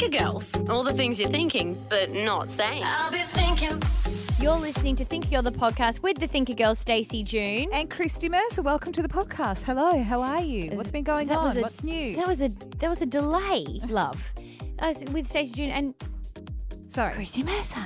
Thinker Girls. All the things you're thinking, but not saying. I'll be thinking. You're listening to Think You're the podcast with the Thinker Girl Stacey June. And Christy Mercer, welcome to the podcast. Hello, how are you? Uh, What's been going That was on? a- What's new? That was a that was a delay, love. I was with Stacey June and Sorry, Christy Mercer.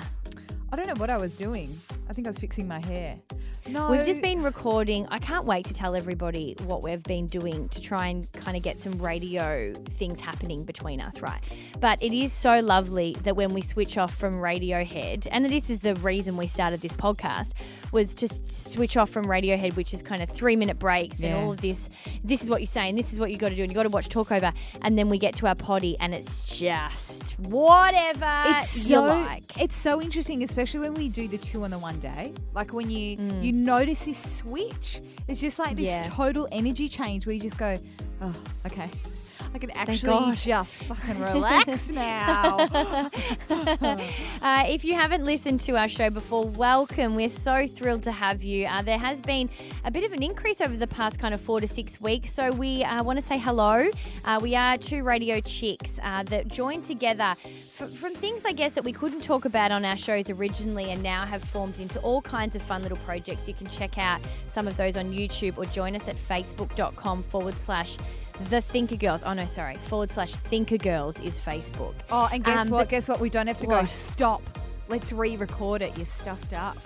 I don't know what I was doing. I think I was fixing my hair. No, We've just been recording. I can't wait to tell everybody what we've been doing to try and kind of get some radio things happening between us, right? But it is so lovely that when we switch off from Radiohead, and this is the reason we started this podcast, was to switch off from Radiohead, which is kind of three minute breaks and all of this. This is what you're saying. This is what you got to do, and you got to watch Talkover, and then we get to our potty, and it's just whatever It's you so like. it's so interesting, especially when we do the two on the one day. Like when you Mm. you notice this switch. It's just like this Yeah. total energy change where you just go, oh, okay. I can actually just fucking relax now. Uh, if you haven't listened to our show before, welcome. We're so thrilled to have you. Uh, there has been a bit of an increase over the past kind of four to six weeks, so we uh, want to say hello. Uh, we are two radio chicks uh, that joined together f- from things, I guess, that we couldn't talk about on our shows originally and now have formed into all kinds of fun little projects. You can check out some of those on YouTube or join us at facebook.com forward slash the Thinker Girls. Oh, no, sorry. Forward slash Thinker Girls is Facebook. oh, and guess Um, what? but- Guess what? We don't have to go What? stop. Let's re-record it. You're stuffed up.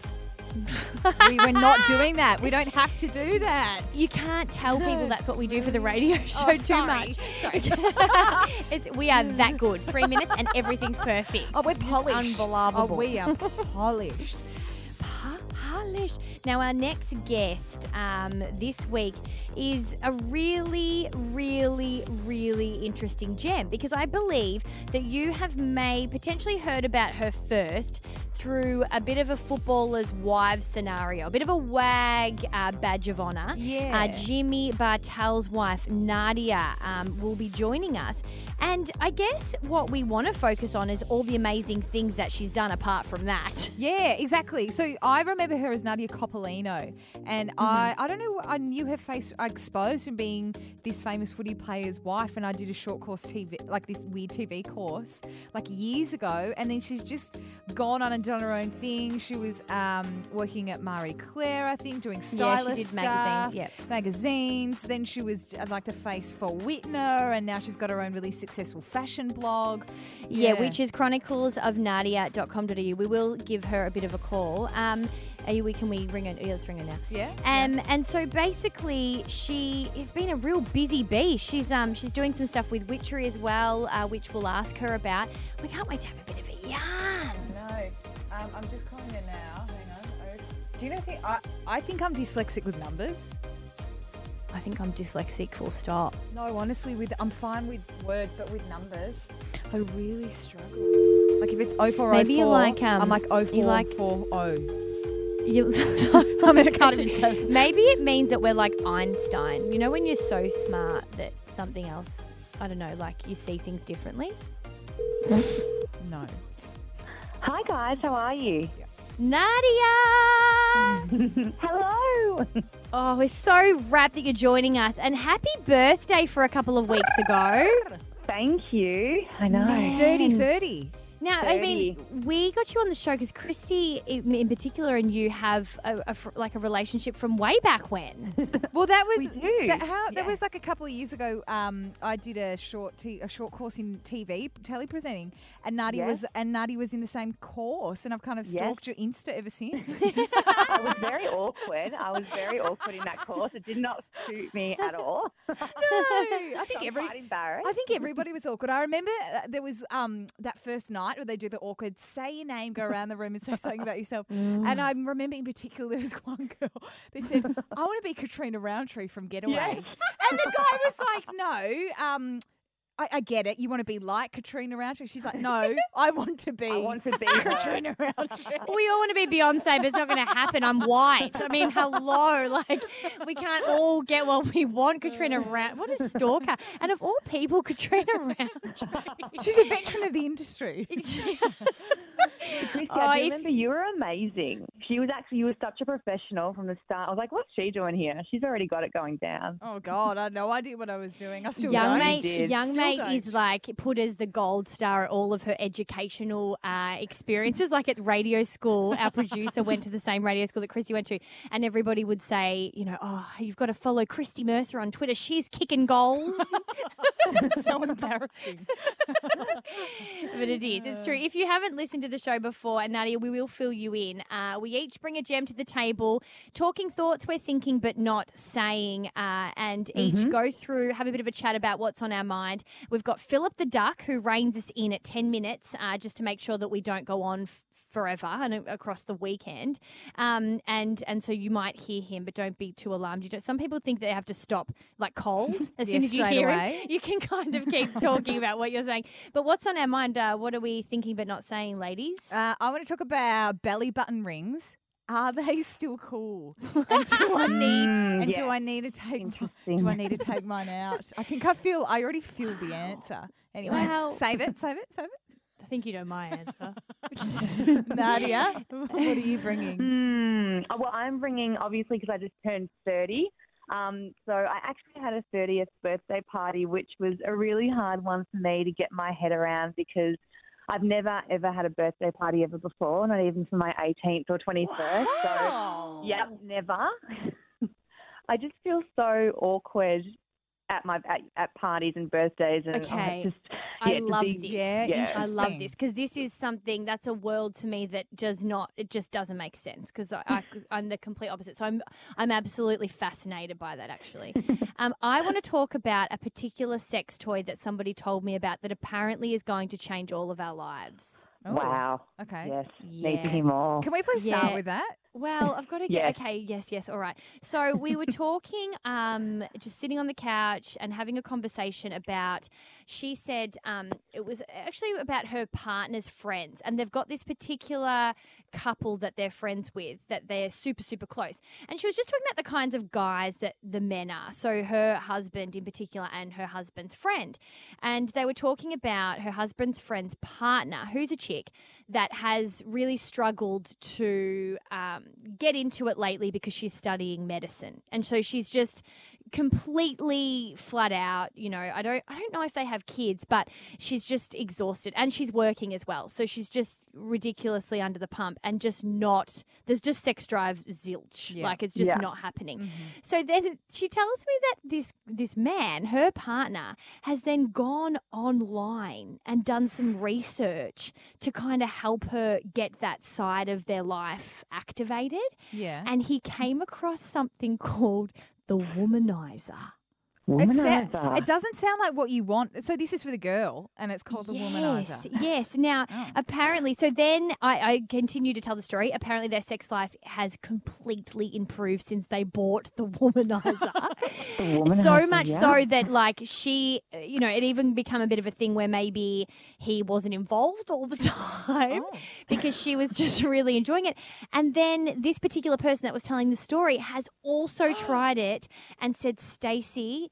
we, we're not doing that. We don't have to do that. You can't tell people that's what we do for the radio show Oh, too sorry. much. Sorry. it's, we are that good. Three minutes and everything's perfect. Oh, we're Just polished. Unbelievable. Oh, we are polished. Pa- polished. Now, our next guest um, this week is a really, really, really interesting gem because I believe that you have may potentially heard about her first through a bit of a footballer's wives scenario, a bit of a wag uh, badge of honour. Yeah. Uh, Jimmy Bartel's wife, Nadia, um, will be joining us. And I guess what we want to focus on is all the amazing things that she's done apart from that. Yeah, exactly. So I remember her as Nadia Coppolino, and Mm-hmm. I I don't know I knew her face I exposed from being this famous footy player's wife, and I did a short course TV like this weird TV course like years ago, and then she's just gone on and done her own thing. She was um, working at Marie Claire, I think, doing Yeah, she stylist did magazines, stuff, yep. magazines. Then she was uh, like the face for Wittner, and now she's got her own really successful fashion blog. Yeah, which is chroniclesofnadia.com.au. We will give her a bit of a call. Um, are you, we can we ring her? Yeah, let's ring her now. yeah. Um, and so basically, she has been a real busy bee. She's um, she's doing some stuff with Witchery as well, uh, which we'll ask her about. We can't wait to have a bit of a yarn. No, um, I'm just calling her now. Hang on. Oh, Do you know? Think, I I think I'm dyslexic with numbers. I think I'm dyslexic. Full stop. No, honestly, with I'm fine with words, but with numbers, I really struggle. Like if it's 0404, Maybe you like, um, I'm like you like- 0440. You, I'm in a Cardigan seven. Maybe it means that we're like Einstein. You know, when you're so smart that something else, I don't know, like you see things differently. No. Hi guys, how are you? Nadia! Hello. Oh, we're so wrapped that you're joining us. And happy birthday for a couple of weeks ago. Thank you. I know. Man. Dirty 30. Now, I mean, we got you on the show because Christy, in in particular, and you have a, a fr- like a relationship from way back when. Well, that was We do, That, how, that was like a couple of years ago. Um, I did a short t- a short course in TV tele presenting, and Nadia Yes. was and Nadia was in the same course, and I've kind of Yes. stalked your Insta ever since. I was very awkward. I was very awkward in that course. It did not suit me at all. no, I think I'm every quite embarrassed. I think everybody was awkward. I remember uh, there was um that first night where they do the awkward say your name, go around the room and say something about yourself. And I remember in particular there was one girl that said, "I want to be Catriona Rowntree from Getaway," and the guy was like, "No." Um, I, I get it. You want to be like Catriona Rowntree. She's like, no, I want to be. I want to be. Catriona Rowntree. We all want to be Beyonce, but it's not going to happen. I'm white. I mean, hello. Like, we can't all get what we want. Katrina Round. What a stalker. And of all people, Catriona Rowntree. She's a veteran of the industry. Christy, Oh, I if- remember you were amazing. She was actually you were such a professional from the start. I was like, what's she doing here? She's already got it going down. Oh God, I had no idea what I was doing. I still young don't. mate, did. young Still mate is like put as the gold star at all of her educational uh, experiences. Like at radio school, our producer went to the same radio school that Christy went to, and everybody would say, you know, oh, you've got to follow Christy Mercer on Twitter. She's kicking goals. so embarrassing. but it is. It's true. If you haven't listened to the show before, and Nadia, we will fill you in. Uh, we each bring a gem to the table, talking thoughts we're thinking but not saying, uh, and each go through, have a bit of a chat about what's on our mind. We've got Philip the Duck, who reins us in at 10 minutes uh, just to make sure that we don't go on. f- Forever and across the weekend, um, and and so you might hear him, but don't be too alarmed. You don't, some people think they have to stop like cold as Yeah, soon as you hear away. him. You can kind of keep talking about what you're saying. But what's on our mind? Uh, what are we thinking but not saying, ladies? Uh, I want to talk about belly button rings. Are they still cool? And do I need? Mm, and do. I need to take? Do I need to take mine out? I think I feel. I already feel the answer. Anyway, Wow. save it. Save it. Save it. I think you know my answer. Nadia, what are you bringing? Hmm. Uh, Well, I'm bringing obviously because I just turned 30. Um, so I actually had a 30th birthday party, which was a really hard one for me to get my head around because I've never ever had a birthday party ever before, not even for my 18th or 21st. So, yep, never. I just feel so awkward at my at, at parties and birthdays, and Okay. just I yeah, to love be- this. Yeah, Yeah. I love this because this is something that's a world to me that does not. It just doesn't make sense because I, I, I'm the complete opposite. So I'm I'm absolutely fascinated by that. Actually, um, I want to talk about a particular sex toy that somebody told me about that apparently is going to change all of our lives. Oh, Wow. Okay. Yes. Need Yeah. to hear more. Can we please Yeah. start with that? Well, I've got to get Yes. okay. Yes, yes, all right. So we were talking, um, just sitting on the couch and having a conversation about. She said um, it was actually about her partner's friends, and they've got this particular couple that they're friends with that they're super, super close. And she was just talking about the kinds of guys that the men are. So her husband in particular, and her husband's friend, and they were talking about her husband's friend's partner, who's a chick that has really struggled to um, get into it lately because she's studying medicine, and so she's just completely flat out you know i don't i don't know if they have kids but she's just exhausted and she's working as well so she's just ridiculously under the pump and just not there's just sex drive zilch Yeah. like it's just Yeah. not happening mm-hmm. so then she tells me that this this man, her partner, has then gone online and done some research to kind of help her get that side of their life activated. Yeah. And he came across something called the womanizer. It, Womanizer. it doesn't sound like what you want. So this is for the girl, and it's called the yes, womanizer. yes. Now, Oh. apparently, so then I, I continue to tell the story. Apparently, their sex life has completely improved since they bought the womanizer. so womanizer, much yeah. so that, like, she, you know, it even become a bit of a thing where maybe he wasn't involved all the time Oh. because she was just really enjoying it. And then this particular person that was telling the story has also tried it and said, Stacey,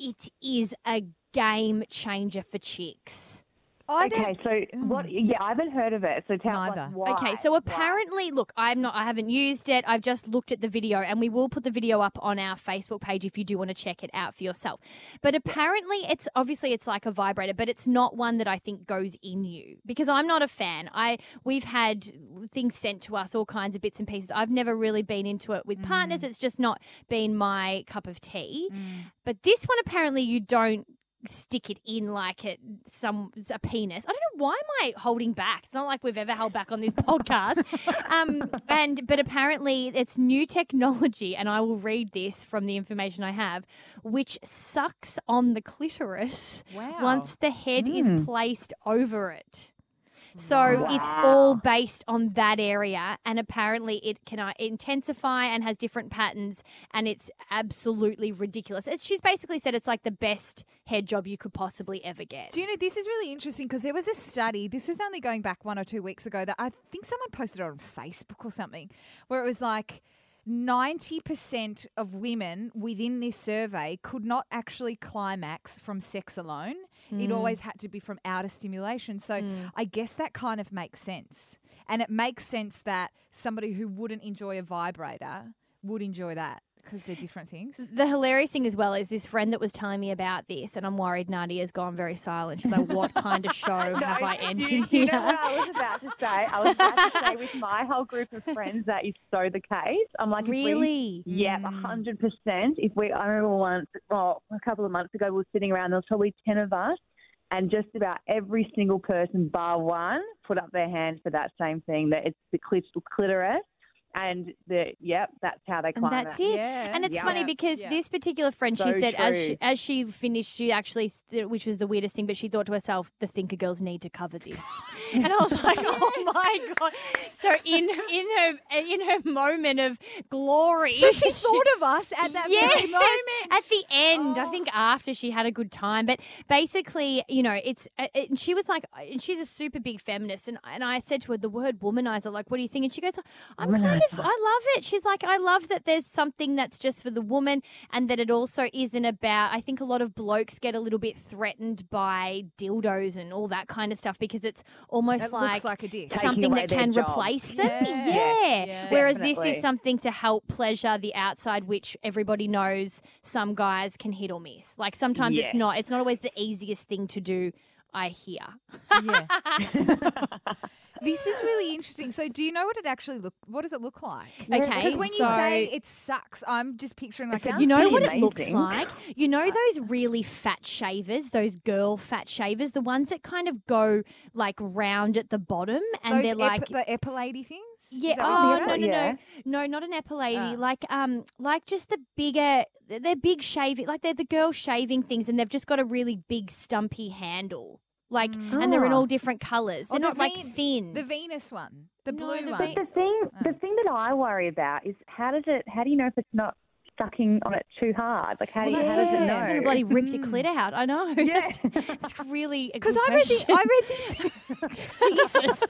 it is a game changer for chicks. I. Okay, so what? Mm. Yeah, I haven't heard of it. So tell Neither. why. Okay, so Why? apparently, look, I'm not, I haven't used it. I've just looked at the video, and we will put the video up on our Facebook page if you do want to check it out for yourself. But apparently, it's obviously it's like a vibrator, but it's not one that I think goes in you because I'm not a fan. I we've had things sent to us, all kinds of bits and pieces. I've never really been into it with partners. Mm. It's just not been my cup of tea. Mm. But this one, apparently, you don't stick it in like it some a penis. I don't know why am I holding back. It's not like we've ever held back on this podcast. um, and but apparently it's new technology, and I will read this from the information I have, which sucks on the clitoris Wow. once the head is placed over it. So it's all based on that area, and apparently it can uh, intensify and has different patterns, and it's absolutely ridiculous. It's, she's basically said it's like the best head job you could possibly ever get. Do you know this is really interesting because there was a study. This was only going back one or two weeks ago that I think someone posted on Facebook or something, where it was like. 90% of women within this survey could not actually climax from sex alone. It always hmm. had to be from outer stimulation. So hmm. I guess that kind of makes sense. And it makes sense that somebody who wouldn't enjoy a vibrator would enjoy that because they're different things. The hilarious thing as well is this friend that was telling me about this, and I'm worried Nadia's gone very silent. She's like, "What kind of show have I entered you, here?" you know what I was about to say? I was about to say with my whole group of friends that is so the case. I'm like, if we- Really? yeah, a hundred percent. If we, I remember once, well, a couple of months ago, we were sitting around. There was probably ten of us, and just about every single person, bar one, put up their hand for that same thing. That it's the clit- clitoris, and the yep, that's how they And climb that's it. it. Yeah. And it's Yeah. funny because Yeah. this particular friend, she So said as she, as she finished, she actually, which was the weirdest thing, but she thought to herself, "The Thinker girls need to cover this." and I was like, "Oh my god!" So in in her in her moment of glory, So she thought of us at that yes, very moment. at the end. I Oh. think after she had a good time, but basically, you know, it's uh, it, and she was like, and she's a super big feminist, and and I said to her the word womanizer, like, what do you think? And she goes, I'm kind of, I love it. She's like, I love that there's something that's just for the woman, and that it also isn't about. I think a lot of blokes get a little bit threatened by dildos and all that kind of stuff because it's almost It like looks like a dick. Something that can job. replace them. Yeah. Yeah. Yeah. Whereas this is something to help pleasure the outside, which everybody knows some guys can hit or miss. Like sometimes it's not. It's not always the easiest thing to do. I hear. Yeah. this is really interesting. So, do you know what it actually look? What does it look like? Okay, Because when you so- say it sucks, I'm just picturing like a You know what it looks like? You know those really fat shavers, those girl fat shavers, the ones that kind of go like round at the bottom and those they're like ep- the epilady things. Yeah. Is that what Oh no, no, talking no, no, not an epilady. Ah. Like um, like just the bigger. They're big shaving. Like they're the girl shaving things, and they've just got a really big stumpy handle. Like, and they're in all different colours. Oh, They're the not like Ven- thin. The Venus one, the No, blue the one. Ve- The thing, uh. the thing that I worry about is how does it? How do you know if it's not sucking on it too hard? Like how do you? How does it know? It's gonna bloody rip your mm. clit out. I know. Yeah. it's really Because because I read the, I read this. Jesus,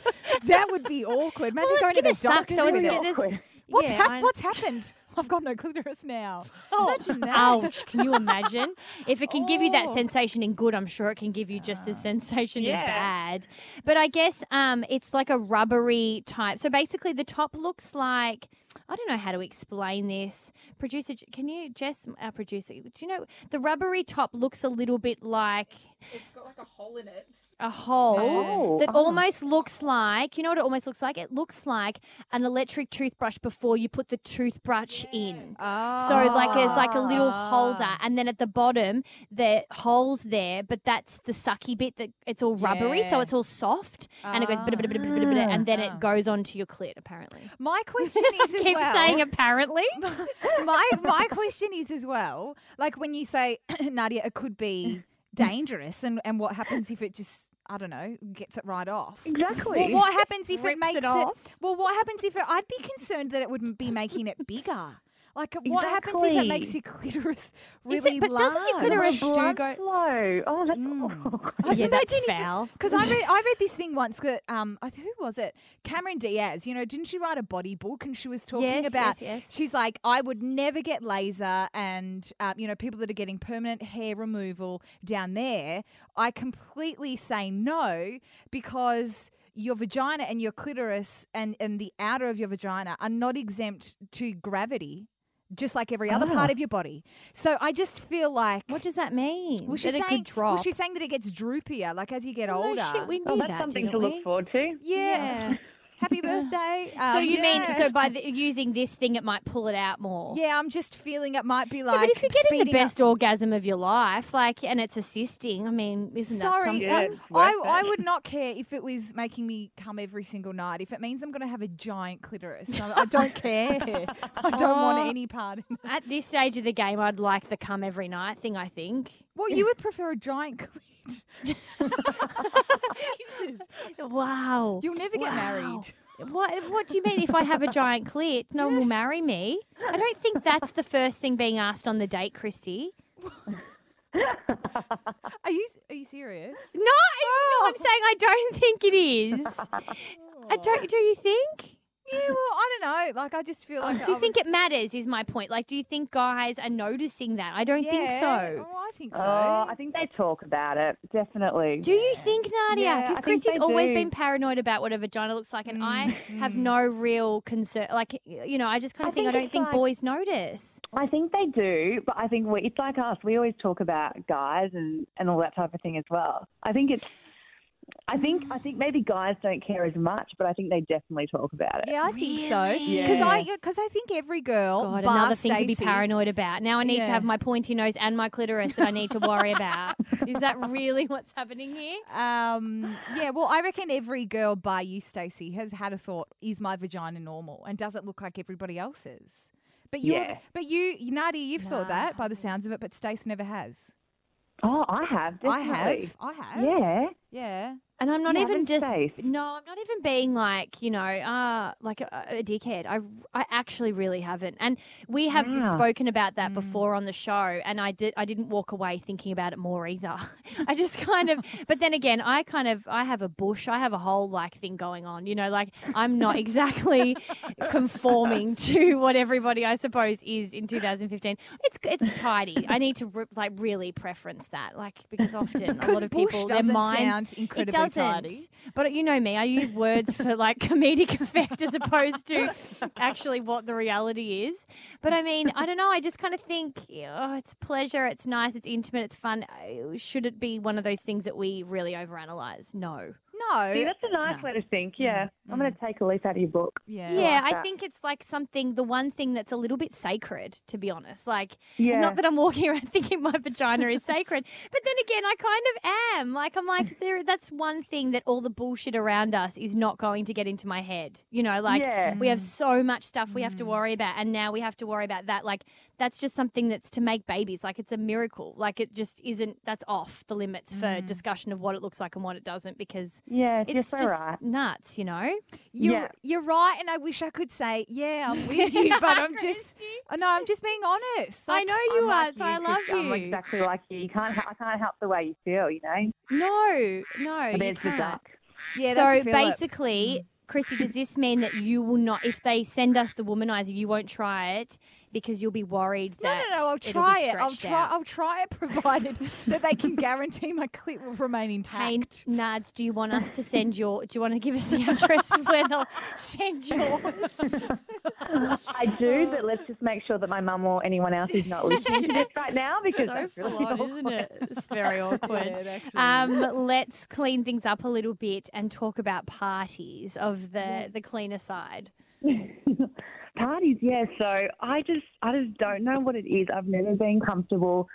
that would be awkward. Imagine Well, going to the gonna suck, doctor so with it's Awkward. What's, Yeah, hap- what's happened? I've got no clitoris now. Imagine that. Ouch! Can you imagine? If it can give you that Oh. sensation in good, I'm sure it can give you just as sensation in bad. But I guess um, it's like a rubbery type. So basically, the top looks like I don't know how to explain this. Producer, can you, Jess, our producer, do you know the rubbery top looks a little bit like It's got like a hole in it. a hole Oh, that oh. almost looks like you know what it almost looks like? It looks like an electric toothbrush before you put the toothbrush in. Oh. So like there's like a little holder, and then at the bottom the holes there, but that's the sucky bit that it's all rubbery, so it's all soft, and it goes bit, bit, bit, bit, bit, bit, and then Ah. it goes onto your clit. Apparently, My question is as keep well. saying apparently. my my question is as well. Like when you say Nadia, it could be dangerous, and and what happens if it just I don't know gets it right off. Exactly. Well, what happens if it Rips makes it it, off? Well, what happens if it? I'd be concerned that it would be making it bigger. Like, what happens if it makes your clitoris really it- but doesn't your large? clitoris blood go? flow. Oh, that's Mm. I Yeah, that's foul. Because I read, I read this thing once that um, who was it? Cameron Diaz. You know, didn't she write a body book? And she was talking Yes, about. yes, yes. She's like, I would never get laser, and um, you know, people that are getting permanent hair removal down there. I completely say no because your vagina and your clitoris and and the outer of your vagina are not exempt to gravity. Just like every other part Ah. of your body. So I just feel like What does that mean? well, she's that it saying, could drop. well, she's saying that it gets droopier, like as you get Oh, older. no shit, we knew Oh, that's that, something to didn't look we? forward to. yeah. Yeah. Happy birthday. So Um, you mean so by the, using this thing, it might pull it out more? yeah, I'm just feeling it might be Yeah, like but if you're getting the speeding up- best orgasm of your life, like, and it's assisting, I mean, isn't that Sorry, something? Yeah, I, I, worth I would not care if it was making me come every single night. If it means I'm going to have a giant clitoris, I, I don't care. I don't Oh. want any part in it. At this stage of the game, I'd like the come every night thing. I think. Well, you would prefer a giant cleat. Jesus. Wow. You'll never get Wow. married. What What do you mean? If I have a giant clit, no one will marry me? I don't think that's the first thing being asked on the date, Christy. Are you Are you serious? No, no, I'm oh. saying I don't think it is. I don't. Do you think? Yeah, well, I don't know. Like, I just feel like. Do you think it matters? Is my point. Like, do you think guys are noticing that? I don't think so. Oh, I think so. Oh, I think they talk about it, definitely. Do you think, Nadia? Yeah, Because I think Christy's they always do. been paranoid about what a vagina looks like, and I have Mm. no real concern. Like, you know, I just kind I of think, I don't it's think like- boys notice. I think they do, but I think we, it's like us. We always talk about guys and, and all that type of thing as well. I think it's. I think I think maybe guys don't care as much, but I think they definitely talk about it. Yeah, I think so. Really? Because I because I think every girl, God, bar another thing to be Stacey- paranoid about. Now I need Yeah. to have my pointy nose and my clitoris that I need to worry about. Is that really what's happening here? Um, yeah, well, I reckon every girl by you, Stacey, has had a thought: Is my vagina normal? And does it look like everybody else's? But you, Yeah. but you, Nadia, you've Nah, thought that by the sounds of it, but Stacey never has. Oh, I have. I have. I have. Yeah. Yeah. And I'm not You even just Stace? no, I'm not even being like you know, uh, like a, a dickhead. I, I actually really haven't. And we have Wow. spoken about Mm. that before on the show, and I did I didn't walk away thinking about it more either. I just kind of, but then again, I kind of I have a bush, I have a whole like thing going on. You know, like I'm not exactly conforming to what everybody I suppose is in 2015. It's it's tidy. I need to re- like really preference that, like because often a lot of people their minds sound it incredibly doesn't. But you know me, I use words for like comedic effect as opposed to actually what the reality is. But I mean, I don't know. I just kind of think, oh, it's pleasure, it's nice, it's intimate, it's fun. Should it be one of those things that we really overanalyze? No. No. See, that's a nice No. way to think. Mm, yeah. I'm going to mm. take a leaf out of your book. yeah. Yeah, like I think it's like something, the one thing that's a little bit sacred, to be honest. Like, Yeah. not that I'm walking around thinking my vagina is sacred, but then again, I kind of am. Like, I'm like, there, that's one thing that all the bullshit around us is not going to get into my head. You know, like, yeah. we have mm. so much stuff we have Mm. to worry about, and now we have to worry about that. Like, that's just something that's to make babies. Like, it's a miracle. Like, it just isn't, that's off the limits for Mm. discussion of what it looks like and what it doesn't because yeah, it's just right. nuts, you know? You're, Yeah. you're right, and I wish I could say, yeah, I'm with you, but I'm just, oh, no, I'm just being honest. I know you I'm are, like so I you, love Krista. I'm exactly like you. You can't. I can't help the way you feel. You know. No, no, But you there's the can't. duck. Yeah, so that's Philip. basically, Chrissy, does this mean that you will not, if they send us the womanizer, you won't try it because you'll be worried No, that no, no. I'll try it. I'll try. out? I'll try it, provided that they can guarantee my clip will remain Hey, intact. Nads, do you want us to send your? Do you want to give us the address of where they'll send yours? I do, but let's just make sure that my mum or anyone else is not listening to this right now because so that's really full on, awkward. isn't it? It's very awkward. it actually Um, let's clean things up a little bit and talk about parties of the the cleaner side. Parties, yeah. So I just, I just don't know what it is. I've never been comfortable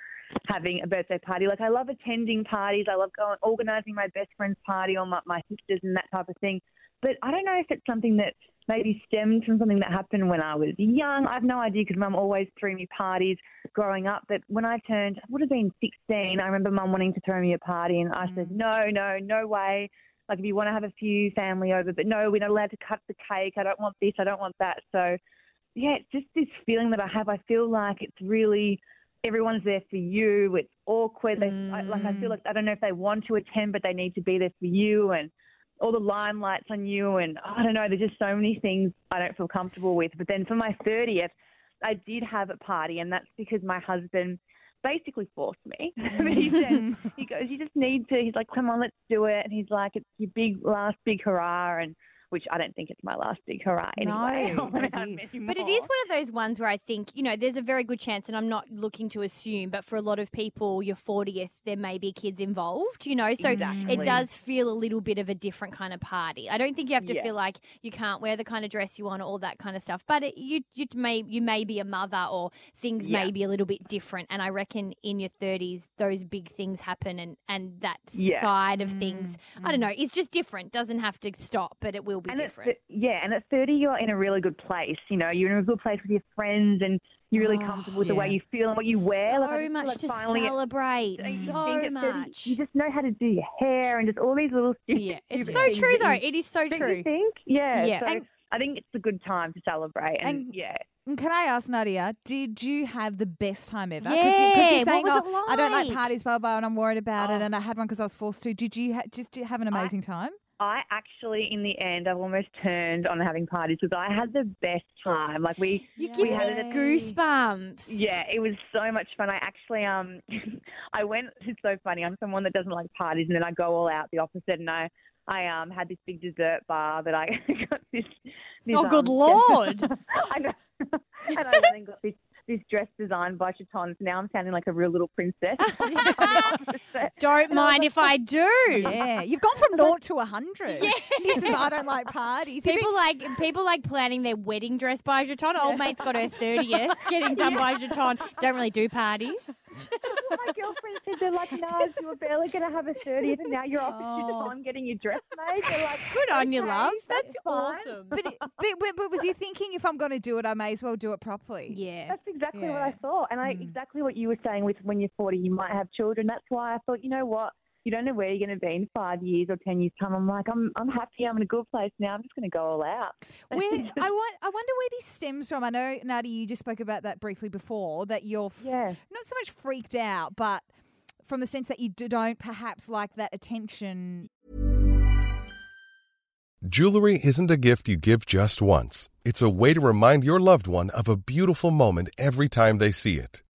having a birthday party. Like I love attending parties. I love going organising my best friend's party or my, my sisters and that type of thing. But I don't know if it's something that maybe stemmed from something that happened when I was young. I've no idea because mum always threw me parties growing up. But when I turned, I would have been 16, I remember mum wanting to throw me a party and I said, mm. no, no, no way. Like if you want to have a few family over, but no, we're not allowed to cut the cake. I don't want this. I don't want that. So yeah, it's just this feeling that I have. I feel like it's really everyone's there for you. It's awkward. They, I, like I feel mm. like I don't know if they want to attend, but they need to be there for you, and all the limelights on you. And I don't know. There's just so many things I don't feel comfortable with. But then for my thirtieth, I did have a party, and that's because my husband basically forced me. but he said mm. he goes, "You just need to." He's like, "Come on, let's do it." And he's like, "It's your big last big hurrah," and which I don't think it's my last big hurrah anyway. No, I wanna as have if. many But it is one of those ones where I think, you know, there's a very good chance, and I'm not looking to assume, but for a lot of people, your 40th, there may be kids involved, you know, so Exactly. it does feel a little bit of a different kind of party. I don't think you have to Yeah. feel like you can't wear the kind of dress you want or all that kind of stuff, but it, you, you, may, you may be a mother or things may be a little bit different. And I reckon in your 30s, those big things happen, and, and that Yeah. side of things, I Mm. don't know, it's just different. Doesn't have to stop, but it will be and different. At, yeah, and at 30, you're in a really good place. You know, you're in a good place with your friends and you're really Oh, comfortable with the way you feel and what you wear. like, so feel much like to at- celebrate. you So think 30 much. You just know how to do your hair and just all these little stupid, Yeah, it's so things true though. It is so true. You think? Yeah. Yeah. So And- I think it's a good time to celebrate. And, And- yeah. Can I ask Nadia, did you have the best time ever? Yeah, Cause, you're what saying, was oh, it I don't like like? parties, blah, blah, and I'm worried about it, Oh. and I had one because I was forced to. Did you ha- just have an amazing time? I actually, in the end, I've almost turned on having parties because I had the best time. Like we, You give we had me it at goosebumps. Yeah, it was so much fun. I actually um I went it's so funny. I'm someone that doesn't like parties and then I go all out the opposite and I I um had this big dessert bar that I got this, this Oh, good um, lord. I know. and I went and got this this dress designed by J'Aton's. Now I'm sounding like a real little princess. On the opposite. Don't mind if I do. Yeah, you've gone from naught to a hundred. Yeah. This is I don't like parties. You've People like people like planning their wedding dress by J'Aton. Old mate's got her thirtieth getting done by J'Aton. Don't really do parties. My girlfriend said they're like, no, you were barely going to have a 30th and now you're off Oh. to J'Aton getting your dress made. They're like, Good on you, love. That's fine. awesome. But, it- but, but, but was you thinking if I'm going to do it, I may as well do it properly? yeah. That's exactly what I thought. And I Mm. exactly what you were saying with when you're 40, you might have children. That's why I thought, you know what? You don't know where you're going to be in five years or 10 years' time. I'm like, I'm, I'm happy. I'm in a good place now. I'm just going to go all out. Where, I, want, I wonder where this stems from. I know, Nadi, you just spoke about that briefly before, that you're f- yeah. not so much freaked out, but from the sense that you don't perhaps like that attention. Jewelry isn't a gift you give just once. It's a way to remind your loved one of a beautiful moment every time they see it.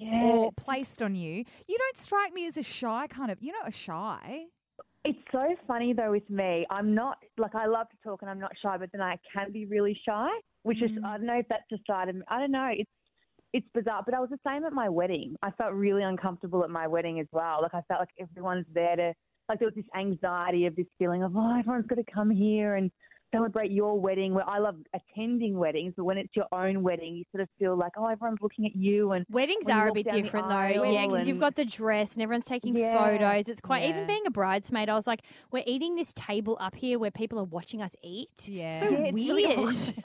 Or placed on you. You don't strike me as a shy kind of. You're not a shy. It's so funny though with me. I'm not like I love to talk and I'm not shy, but then I can be really shy, which is I mm. don't know if that's a side of me. I don't know. It's it's bizarre, but I was the same at my wedding. I felt really uncomfortable at my wedding as well. Like I felt like everyone's there to like there was this anxiety of this feeling of oh everyone's got to come here and celebrate your wedding. Where I love attending weddings, but when it's your own wedding, you sort of feel like oh everyone's looking at you and Weddings are a bit different though, yeah, because you've got the dress and everyone's taking Yeah. photos. It's quite even being a bridesmaid. I was like, we're eating this table up here where people are watching us eat. Yeah. so Yeah, it's really weird.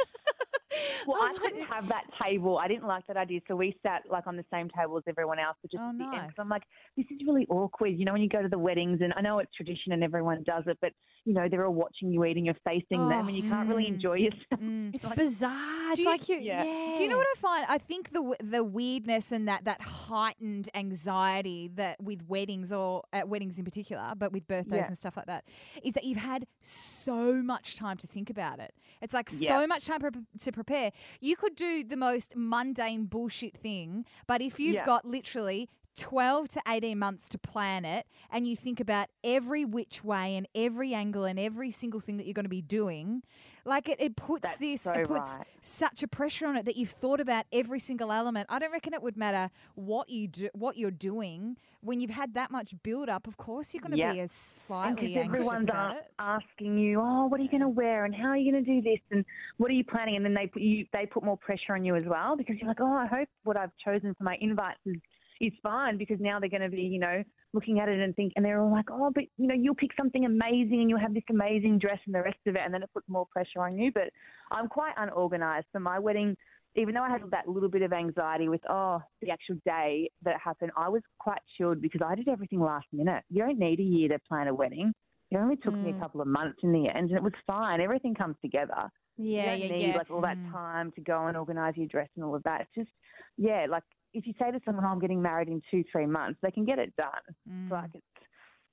Well, I I couldn't like- have that table. I didn't like that idea. So we sat like on the same table as everyone else, but just Oh, at the end. 'cause I'm like, this is really awkward. You know, when you go to the weddings, and I know it's tradition and everyone does it, but you know, they're all watching you eating, you're facing them, and you can't really Mm. enjoy yourself. Mm. it's bizarre. It's you- like you, Yeah. yeah. Do you know what I find? I think the the weirdness and that that heightened anxiety that with weddings or at weddings in particular, but with birthdays Yeah. and stuff like that, is that you've had so much time to think about it. It's like Yeah. so much time pre- to prepare. You could do the most mundane bullshit thing, but if you've Yeah. got literally 12 to 18 months to plan it and you think about every which way and every angle and every single thing that you're going to be doing like it, it puts That's this so it puts right. such a pressure on it that you've thought about every single element i don't reckon it would matter what you do what you're doing when you've had that much build up of course you're going to Yeah. be as slightly anxious everyone's about a- it asking you, oh, what are you going to wear, and how are you going to do this, and what are you planning, and then they put you, they put more pressure on you as well because you're like, oh, I hope what I've chosen for my invites is is fine because now they're going to be, you know, looking at it and think, and they're all like, oh, but you know, you'll pick something amazing and you'll have this amazing dress and the rest of it, and then it puts more pressure on you. But I'm quite unorganized for my wedding. Even though I had that little bit of anxiety with, oh, the actual day that it happened, I was quite chilled because I did everything last minute. You don't need a year to plan a wedding. It only took me Mm. a couple of months in the end, and it was fine. Everything comes together. Yeah, you yeah, don't need yeah. like all that Mm. time to go and organise your dress and all of that. It's just yeah, like if you say to someone, oh, "I'm getting married in two, three months," they can get it done. Mm. Like it's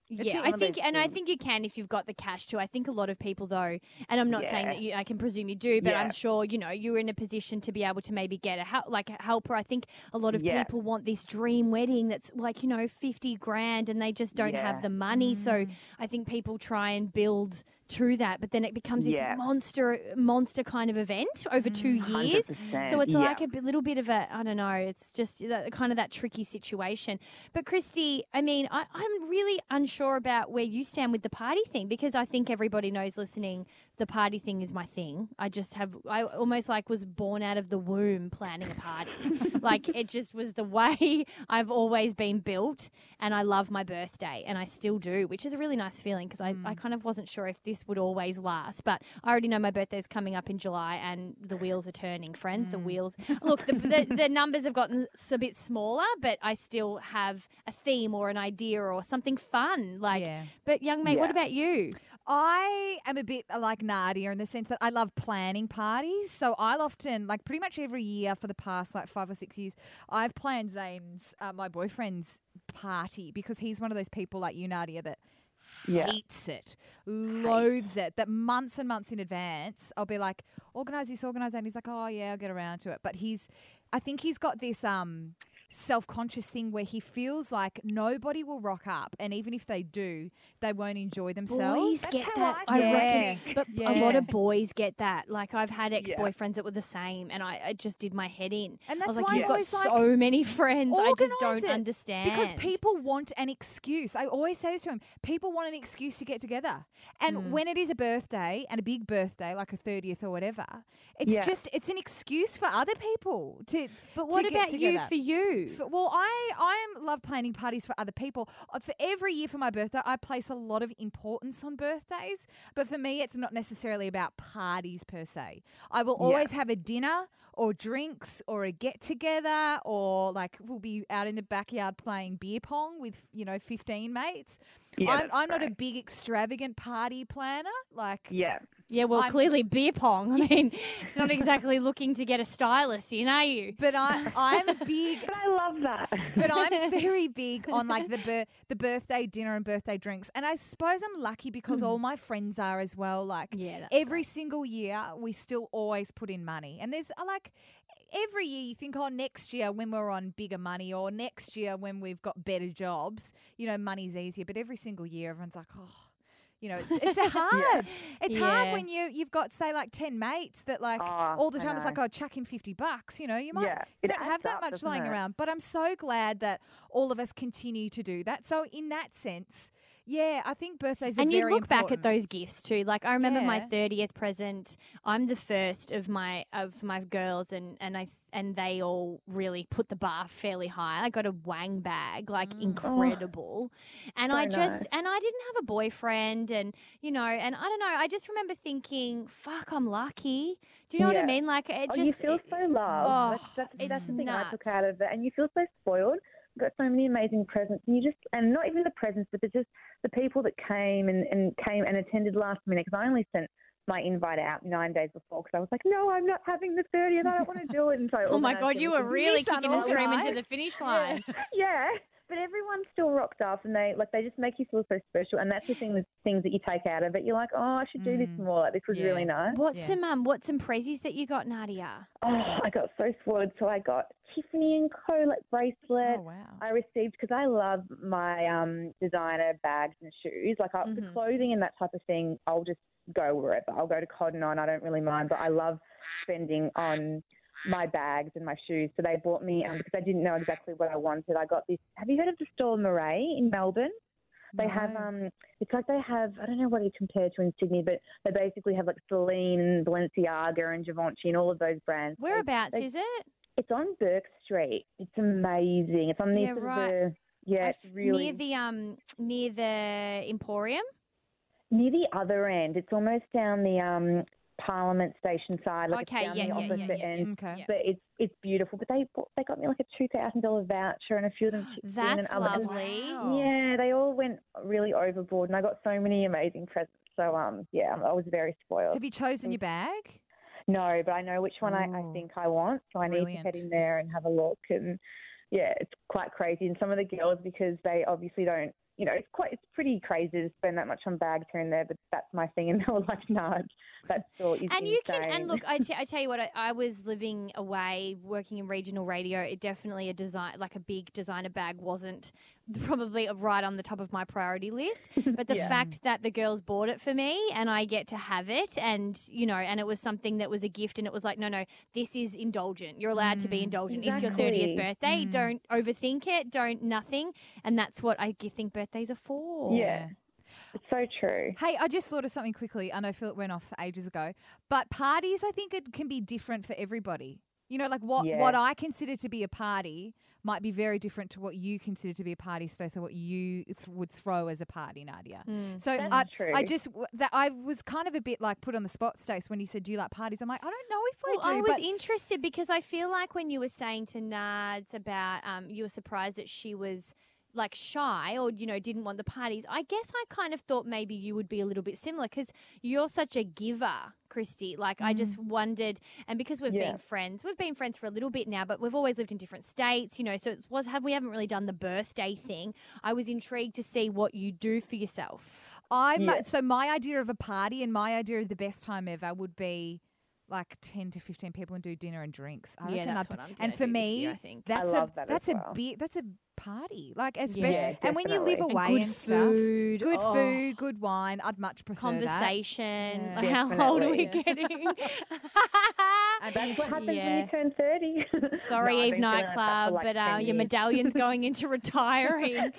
It's Yeah, I think, and I think you can if you've got the cash too. I think a lot of people, though, and I'm not saying that you, I can presume you do, but I'm sure you know you're in a position to be able to maybe get a help, like a helper. I think a lot of Yeah. people want this dream wedding that's like you know fifty grand, and they just don't have the money. So Mm. I think people try and build to that, but then it becomes this Yeah. monster, monster kind of event over two Mm, years. 100%. So it's yeah. like a little bit of a, I don't know, it's just that, kind of that tricky situation. But Christy, I mean, I, I'm really unsure about where you stand with the party thing because I think everybody knows listening, the party thing is my thing. I just have, I almost like was born out of the womb planning a party. like it just was the way I've always been built and I love my birthday and I still do, which is a really nice feeling because I, I mm. kind of wasn't sure if this would always last. But I already know my birthday's coming up in July and the wheels are turning, friends. The mm. wheels. Look, the, the, the numbers have gotten a bit smaller, but I still have a theme or an idea or something fun. Like, Yeah. but young mate, what about you? I am a bit like Nadia in the sense that I love planning parties. So I'll often, like pretty much every year for the past like five or six years, I've planned Zane's, uh, my boyfriend's party because he's one of those people like you, Nadia, that Yeah. hates it, loathes it, that months and months in advance, I'll be like, organize this, organize that. And he's like, oh, yeah, I'll get around to it. But he's, I think he's got this um, self conscious thing where he feels like nobody will rock up. And even if they do, they won't enjoy themselves. Boys That's get that. I I feel. reckon. But a lot of boys get that. Like I've had ex Yeah. boyfriends that were the same, and I, I just did my head in. And I was that's like, why you've I'm got always like, so many friends. I just don't it. understand Because people want an excuse. I always say this to him. People want an excuse to get together. And Mm. when it is a birthday and a big birthday, like a 30th or whatever, it's Yeah. just, it's an excuse for other people to. But to what get about you for you? For- well, I I am love planning parties for other people. Uh, For every year for my birthday, I place a lot of importance on birthdays. But for me, it's not necessarily about parties per se. I will Yeah. always have a dinner or drinks or a get together or like we'll be out in the backyard playing beer pong with you know fifteen mates. Yeah, I'm, I'm not a big extravagant party planner. Like Yeah. Yeah, well, I'm- clearly beer pong. I mean, it's not exactly looking to get a stylist in, are you? but I I'm big But I love that. but I'm very big on like the bir- the birthday dinner and birthday drinks, and I suppose I'm lucky because all my friends are as well. Like Yeah, that's every single year, we still always put in money, and there's uh, like every year you think, oh, next year when we're on bigger money, or next year when we've got better jobs, you know, money's easier. But every single year, everyone's like, oh. You know, it's it's hard. It's hard when you you've got say like ten mates that like Oh, all the time it's like oh chuck in fifty bucks. You know, you might Yeah, you don't have that up, much lying it? around. But I'm so glad that all of us continue to do that. So in that sense, yeah, I think birthdays are and you very look back at those gifts too. Like I remember my thirtieth present. I'm the first of my of my girls, and and I and they all really put the bar fairly high. I got a wang bag, like Mm. incredible, and I just nice. and I didn't have a boyfriend, and you know, and I don't know. I just remember thinking, "Fuck, I'm lucky." Do you know what I mean? Like it Oh, just you feel so loved. oh, that's that's, that's the thing I took out of it. And you feel so spoiled. You've got so many amazing presents. And you just, and not even the presents, but just the people that came and, and came and attended last minute. Because I only sent my invite out nine days before because I was like, no, I'm not having the 30th. I don't want to do it. And so Oh my god, you were really kicking and screaming to the finish line. yeah, but everyone still rocked up, and they like they just make you feel so special, and that's the thing, the things that you take out of it. You're like, oh, I should do this Mm. more. Like this was Yeah. really nice. What's Yeah. some um, what's some prezzies that you got, Nadia? Oh, I got so spoiled. So I got Tiffany and Co. like bracelet. Oh wow. I received because I love my um, designer bags and shoes. Like I, the Mhm. clothing and that type of thing, I'll just go wherever. I'll go to Cotton On. I don't really mind, but I love spending on my bags and my shoes. So they bought me um, because I didn't know exactly what I wanted. I got this. Have you heard of the store Murray in Melbourne? They have um, it's like they have I don't know what it compared to in Sydney, but they basically have like Celine, and Balenciaga, and Givenchy, and all of those brands. Whereabouts they- is it? it's on Bourke Street. It's amazing. It's on the Yeah, right. the yeah, it's really near the um near the Emporium. near the other end. It's almost down the um Parliament Station side, like Okay, it's down yeah, the yeah, yeah, opposite yeah, yeah. end. Okay. But it's it's beautiful. But they bought, they got me like a two thousand dollar voucher and a few of them. chipped in That's and other- lovely. Yeah, they all went really overboard, and I got so many amazing presents. So um, yeah, I was very spoiled. Have you chosen your bag? No, but I know which one I, I think I want, so I need to head in there and have a look. And yeah, it's quite crazy. And some of the girls, because they obviously don't, you know, it's quite, it's pretty crazy to spend that much on bags here and there. But that's my thing, and they were like, "Nah, that store is And you can, and look, I, t- I tell you what, I, I was living away, working in regional radio. It definitely a design, like a big designer bag, wasn't probably right on the top of my priority list. But the Yeah. fact that the girls bought it for me and I get to have it, and you know, and it was something that was a gift, and it was like, no, no, this is indulgent. You're allowed to be mm, indulgent. It's your thirtieth Exactly. birthday. Mm. Don't overthink it. Don't nothing. And that's what I think birthdays are for. yeah, it's so true. Hey, I just thought of something quickly. I know Philip went off ages ago, but parties, I think it can be different for everybody. You know, like what Yeah. what I consider to be a party might be very different to what you consider to be a party, Stacey, or what you th- would throw as a party, Nadia. So That's I. I just that I was kind of a bit like put on the spot, Stace, when you said, "Do you like parties?" I'm like, I don't know if Well, I do, I was interested because I feel like when you were saying to Nads about um, you were surprised that she was like shy or you know didn't want the parties. I guess I kind of thought maybe you would be a little bit similar because you're such a giver, Christy. Like I just mm. wondered, and because we've Yeah. been friends, we've been friends for a little bit now, but we've always lived in different states, you know. So it was have we haven't really done the birthday thing. I was intrigued to see what you do for yourself. I'm Yeah. so my idea of a party and my idea of the best time ever would be like 10 to 15 people and do dinner and drinks. I Yeah, that's I'd- what I'm And for do me, year, I think. that's love a that as that's a well. big that's a party. Like especially Yeah, and when you live definitely. away good and, stuff, food. good Oh. food, good wine, I'd much prefer that. Conversation. Yeah. Like, How old are we Definitely. getting? That's what happens when you turn thirty. Sorry, No, Eve been feeling like that for, nightclub, like but uh, your medallion's going into retiring.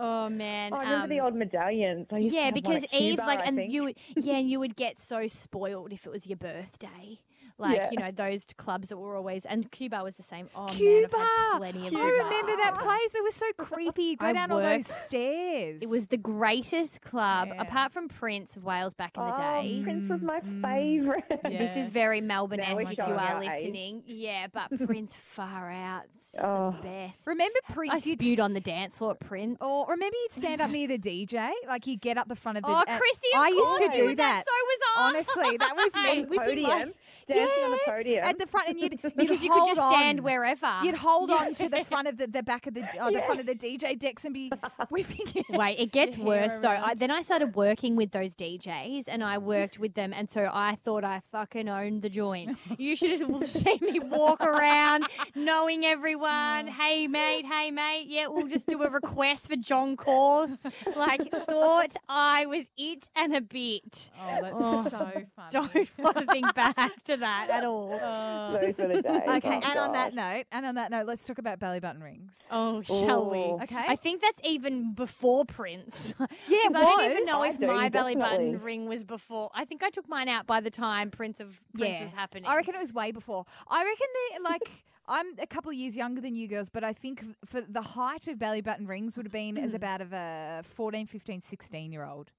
Oh man. Oh, I remember the um, old medallions. Yeah, because Eve, Cuba, like, and you would, yeah, and you would get so spoiled if it was your birthday. Like, Yeah. you know, those clubs that were always, and Cuba was the same. Oh, Cuba! man, I've had plenty of I Cuba. remember that place. It was so creepy. You Go I down all those stairs. It was the greatest club, Yeah. apart from Prince of Wales back in the Oh, day. Prince was my Mm, favourite. This is very Melbourne esque if you are our age. listening. Yeah, but Prince far out. It's just Oh. the best. Remember I Prince? you'd spewed on the dance floor at Prince. Or remember you'd stand up near the DJ, like you get up the front of the. Oh, uh, Christy, of I used to do would. that. So was I. Honestly, that was me. On the whipping podium, dancing on the Yeah, podium. at the front, and you'd, you'd because you could just stand wherever. You'd hold on to the front of the, the back of the uh, the front of the DJ decks and be whipping it. Wait, it gets worse though. I, then I started working with those DJs, and I worked with them, and so I thought I fucking owned the joint. You should have seen me walk around, knowing everyone. Hey mate, hey mate, yeah, we'll just do a request for John Course. Like, thought I was it and a bit. Oh, that's Oh. so funny. Don't want to think back to that at all. Those were the days. Okay, Oh, and on that note, and on that note, let's talk about belly button rings. Oh, shall we? Okay. I think that's even before Prince. Yeah, it I don't even was. know I if do, my belly definitely. button ring was before. I think I took mine out by the time Prince of Prince was happening. I reckon it was way before. I reckon they like I'm a couple of years younger than you girls, but I think for the height of belly button rings would have been as hmm. about of a 14, 15, 16 year old.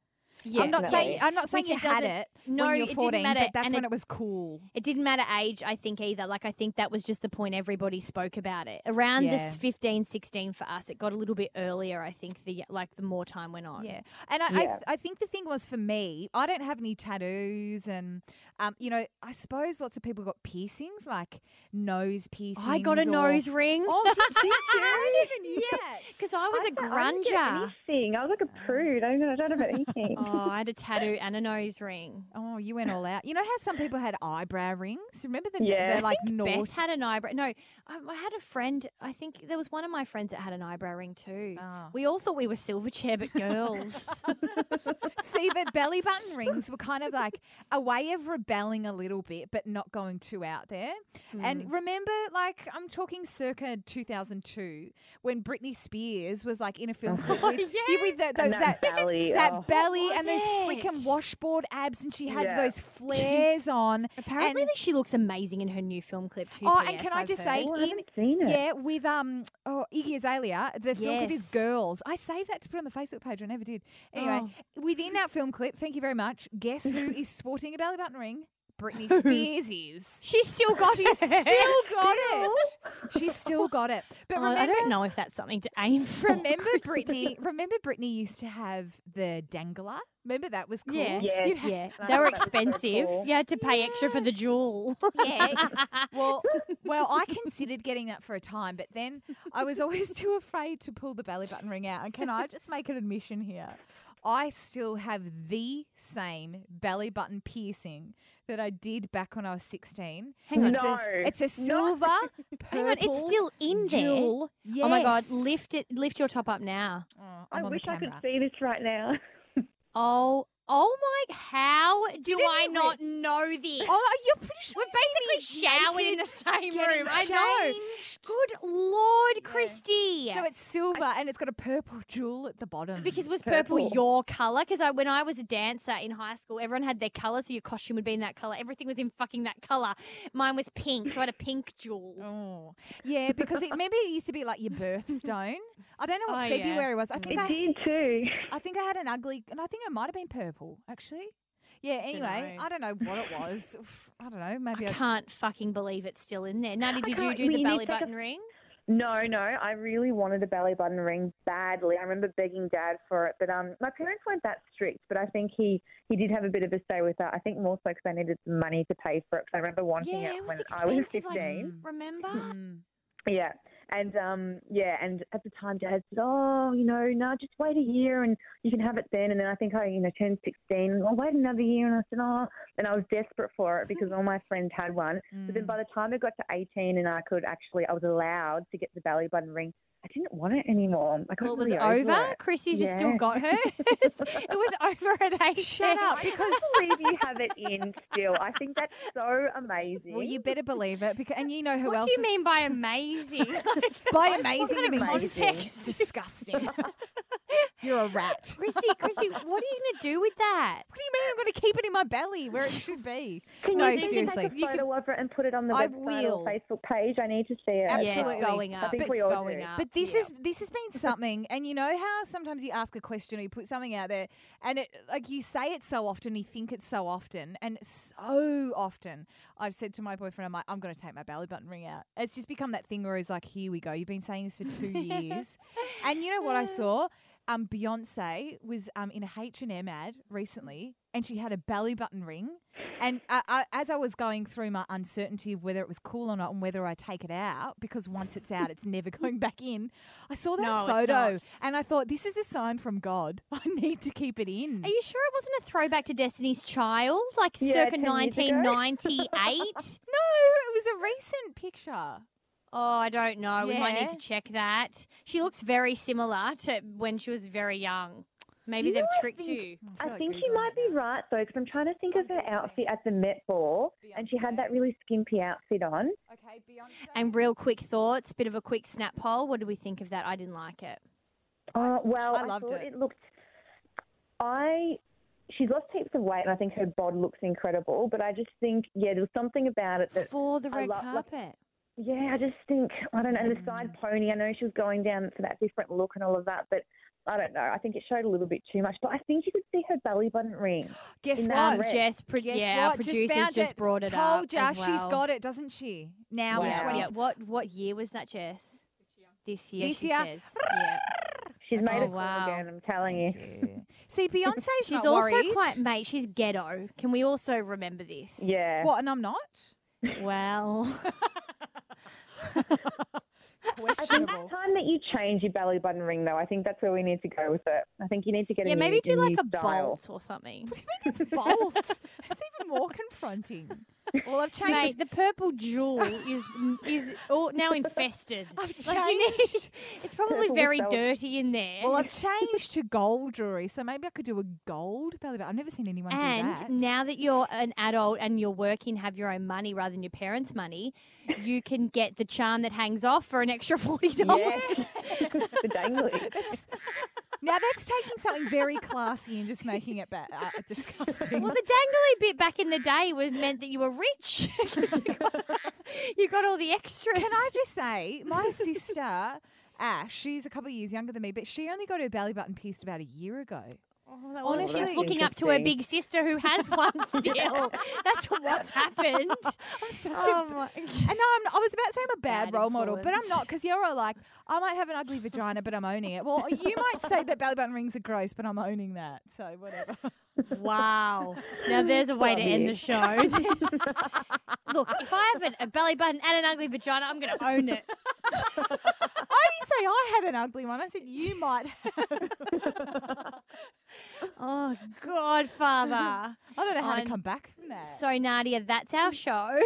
Yeah, I'm not saying I'm not saying Which you it had doesn't- it no, when it you're didn't matter, but that's and when it- it was cool. It didn't matter age, I think, either. Like, I think that was just the point everybody spoke about it. Around Yeah. this 15, 16 for us, it got a little bit earlier, I think, the like the more time went on. Yeah, and I, I, Yeah. th- I think the thing was for me, I don't have any tattoos, and um, you know, I suppose lots of people got piercings, like nose piercings. I got a or- nose ring. Oh, did you? I haven't even yet. Because I was a I I get grunger. anything. I was like a prude. I don't, I don't have anything. Oh, I had a tattoo and a nose ring. Oh, you went all out. You know how some people had eyebrow rings? Remember them? Yeah. They're like Beth naughty. had an eyebrow. No, I, I had a friend. I think there was one of my friends that had an eyebrow ring too. Oh. We all thought we were Silverchair, but girls. See, but belly button rings were kind of like a way of rebelling a little bit, but not going too out there. Hmm. And remember, like, I'm talking circa 2002 when Britney Spears was like in a film clip with, Oh, yeah. with the, the, And that belly, that oh. belly, and those it? freaking washboard abs, and she had Yeah. those flares on. Apparently, and, she looks amazing in her new film clip too. Oh, PS, and can I I've just heard. say, Oh, in haven't seen it. yeah, with um, oh Iggy Azalea, the film clip is girls. I saved that to put on the Facebook page. I never did. Anyway, Oh. within that film clip, thank you very much. Guess who is sporting a belly button ring? Britney Spears is. she's still got She's it. still got it. She's still got it. But Oh, remember, I don't know if that's something to aim for. remember Kristen. Britney. Remember Britney used to have the dangler. Remember that was cool. Yeah. Yes. You'd Yeah, they were thought so expensive. cool. You had to pay extra for the jewel. Yeah. well, well, I considered getting that for a time, but then I was always too afraid to pull the belly button ring out. And can I just make an admission here? I still have the same belly button piercing that I did back when I was 16. Hang on. It's No. a, it's a No. silver, Hang on, it's still in there. jewel. Oh my god, lift it, lift your top up now. Oh, I wish I could see this right now. Oh, oh my! How do Didn't I you not know oh, uh, this? Oh, you're pretty sure We're basically me showering in the same getting room. I know. Good lord, Christy. So it's silver and it's got a purple jewel at the bottom. because was purple, Purple. your color? Because I, when I was a dancer in high school, everyone had their color, so your costume would be in that color. Everything was in fucking that color. Mine was pink, so I had a pink jewel. Oh, yeah, because it, maybe it used to be like your birthstone. I don't know what Oh, yeah. February was. I think It I, did too. I think I had an ugly, and I think it might have been purple actually. Yeah. Anyway. I don't know what it was. I don't know. Maybe I I, can't fucking believe it's still in there. Nutty, did you do the belly take a- button ring? No, no, I really wanted a belly button ring badly. I remember begging Dad for it, but um, my parents weren't that strict. But I think he he did have a bit of a say with that. I think more so because I needed some money to pay for it. 'cause I remember wanting Yeah, it it when I was expensive. like, fifteen. remember? Mm. Yeah. And um, yeah, and at the time, Dad said, "Oh, you know, no, just wait a year and you can have it then." And then I think I, you know, turned sixteen. And, oh, wait another year, and I said, "Oh," and I was desperate for it because all my friends had one. But then by the time I got to eighteen and I could actually, I was allowed to get the belly button ring. I didn't want it anymore. I Well, it was really over. it. Chrissy's just still got hers. it was over at eight. Shut up, I because can't believe you have it in still. I think that's so amazing. well, you better believe it. Because and you know who What else? What do you is- mean by amazing? Like, by amazing? You kind mean of dis- amazing? disgusting. You're a rat. Chrissy, Chrissy, what are you going to do with that? What do you mean I'm going to keep it in my belly where it should be? Can no, you think seriously. take a photo of it and put it on the I website will. or Facebook page? I need to see it. Yeah, Absolutely. it's going I think it's we all going do. up. But this yeah. is this has been something, and you know how sometimes you ask a question or you put something out there, and it like you say it so often, you think it so often, and so often I've said to my boyfriend, I'm like, I'm going to take my belly button ring out. It's just become that thing where he's like, Here we go. You've been saying this for two years, and you know what I saw? Um, Beyonce was um in a H and M ad recently, and she had a belly button ring. And uh, uh, as I was going through my uncertainty of whether it was cool or not and whether I take it out, because once it's out, it's never going back in, I saw that No, photo and I thought, this is a sign from God. I need to keep it in. Are you sure it wasn't a throwback to Destiny's Child, like Yeah, circa 10 years ago. 1998? no, it was a recent picture. Oh, I don't know. We might need to check that. She looks very similar to when she was very young. Maybe You they've know, I tricked think- you. I feel like think you Googling might be now. right though, because I'm trying to think of her outfit at the Met Ball, and she had that really skimpy outfit on. Okay, Beyonce. And real quick thoughts, bit of a quick snap poll. What do we think of that? I didn't like it. Oh well, I loved thought it. it looked. I she's lost heaps of weight, and I think her bod looks incredible. But I just think, yeah, there was something about it that For the I red lo- like- carpet. Yeah, I just think I don't know the Mm. side pony. I know she was going down for that different look and all of that, but I don't know. I think it showed a little bit too much. But I think you could see her belly button ring. Guess what? Red. Jess, pro- Guess yeah, our what? producers found just it. brought it Told up. ya, as she's well. got it, doesn't she? Now in Wow. 20. Yeah, What what year was that, Jess? This year. This she year. says. Yeah. She's made Oh, it cool wow. again. I'm telling you. See, Beyonce's She's not also worried. quite mate. She's ghetto. Can we also remember this? Yeah. What, and I'm not? Well, I think Questionable. It's time that you change your belly button ring, though. I think that's where we need to go with it. I think you need to get yeah, a maybe new, do new like a style. bolt or something. What do you mean a bolt. That's even more confronting. Well, I've changed. Mate, the purple jewel is is all now infested. I've Like, need- changed. it's probably Purple very felt. dirty in there. Well, I've changed to gold jewelry, so maybe I could do a gold belly button. I've never seen anyone do that. and now that you're an adult and you're working, have your own money rather than your parents' money, you can get the charm that hangs off for an extra forty dollars. Yes. the dangly. That's- Now that's taking something very classy and just making it ba- uh, disgusting. Well, the dangly bit back in the day was meant that you were rich. 'Cause you, got, you got all the extras. Can I just say, my sister Ash, she's a couple of years younger than me, but she only got her belly button pierced about a year ago. Oh, Honestly- just looking up to her big sister who has one still. That's what's happened. I'm such Oh a. my- And no, I'm, I was about to say I'm a bad, Bad role model, but I'm not because you're all like, I might have an ugly vagina, but I'm owning it. Well, you might say that belly button rings are gross, but I'm owning that. So whatever. Wow. Now there's a way to end the show. Look, if I have an, a belly button and an ugly vagina, I'm going to own it. I say I had an ugly one. I said you might. Oh, Godfather. I don't know how to I'm come back from that. So, Nadia, that's our show.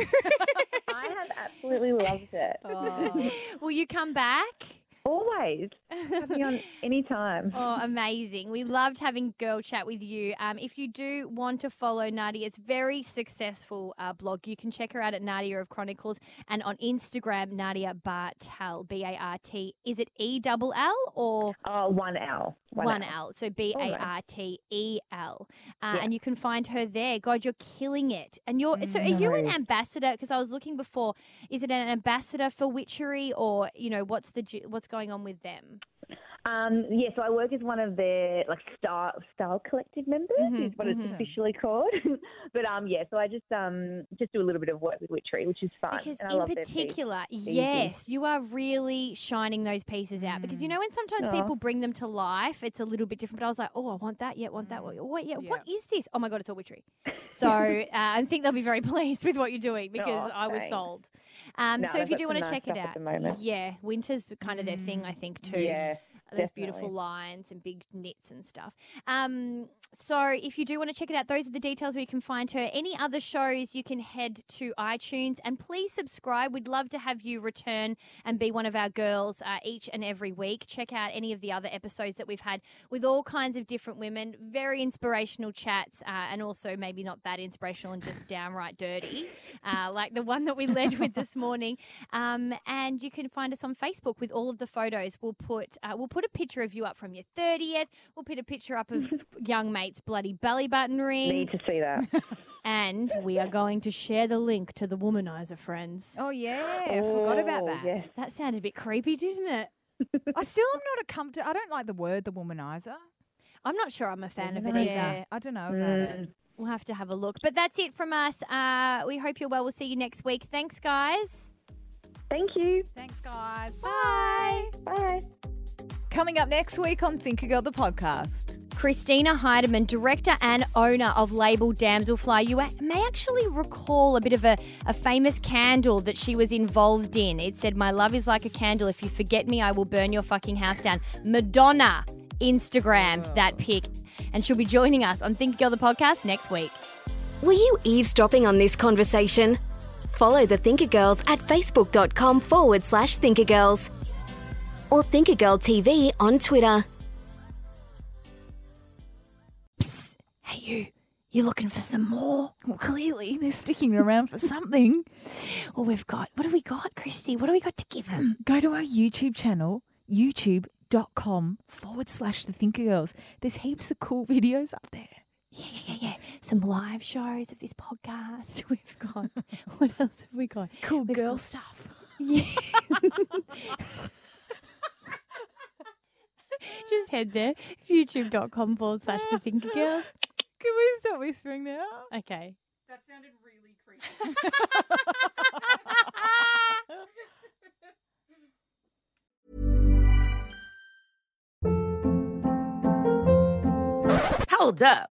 I have absolutely loved it. Oh. Will you come back? Always. Have me on any time. Oh, amazing. We loved having Girl Chat with you. Um, if you do want to follow Nadia's very successful uh, blog, you can check her out at Nadia of Chronicles and on Instagram, Nadia Bartel, B A R T. Is it E double L or Oh, one L. one L? So B A R T E L. Uh, And you can find her there. God, you're killing it. And you're, so are you an ambassador? Because I was looking before, is it an ambassador for Witchery or, you know, what's the, what's going on with them? Um, yeah, so I work as one of their like style style collective members Mhm, is what it's mhm. officially called. but um, yeah, so I just um just do a little bit of work with Witchery, which is fun. Because and I in love particular, yes, you are really shining those pieces out. Because you know when sometimes Aw. people bring them to life, it's a little bit different. But I was like, oh, I want that. Yeah, want that. What? What? Yeah. What is this? Oh my god, it's all witchery. So uh, I think they'll be very pleased with what you're doing because Aw, I was thanks. sold. Um, No, so if you do want to check it out, at the moment. yeah, winter's kind of their thing, I think too. Yeah, Those beautiful lines and big knits and stuff. Um, so if you do want to check it out, those are the details where you can find her. Any other shows, you can head to iTunes and please subscribe. We'd love to have you return and be one of our girls uh, each and every week. Check out any of the other episodes that we've had with all kinds of different women, very inspirational chats, uh, and also maybe not that inspirational and just downright dirty, uh, like the one that we led with this morning. Um, and you can find us on Facebook with all of the photos. We'll put uh, we'll put a picture of you up from your thirtieth. We'll put a picture up of young mate's bloody belly button ring, Need to see that. and we are going to share the link to the womanizer friends. Oh yeah, I forgot about Oh, that. Yes. That sounded a bit creepy, didn't it? I still am not a comfort. I don't like the word the womanizer. I'm not sure I'm a fan of it either. Yeah, I don't know about Mm. it. We'll have to have a look. But that's it from us. Uh, we hope you're well. We'll see you next week. Thanks, guys. Thank you. Thanks, guys. Bye. Bye. Coming up next week on Thinker Girl the podcast. Christina Heidemann, director and owner of label Damselfly. You may actually recall a bit of a, a famous candle that she was involved in. It said, My love is like a candle. If you forget me, I will burn your fucking house down. Madonna Instagrammed oh. that pic. And she'll be joining us on Think Girl the podcast next week. Were you eavesdropping on this conversation? Follow the Thinker Girls at facebook.com forward slash thinkergirls or Thinker Girl TV on Twitter. Hey, you. You looking for some more? Well, clearly they're sticking around for something. Well, we've got. What do we got, Christy? What do we got to give them? Go to our YouTube channel, youtube.com forward slash the Thinker Girls. There's heaps of cool videos up there. Yeah, yeah, yeah, yeah. Some live shows of this podcast. We've got. what else have we got? Cool We've girl got- stuff. Yeah. Just head there, youtube.com forward slash the thinker girls. Can we stop whispering now? Okay. That sounded really creepy. Hold up.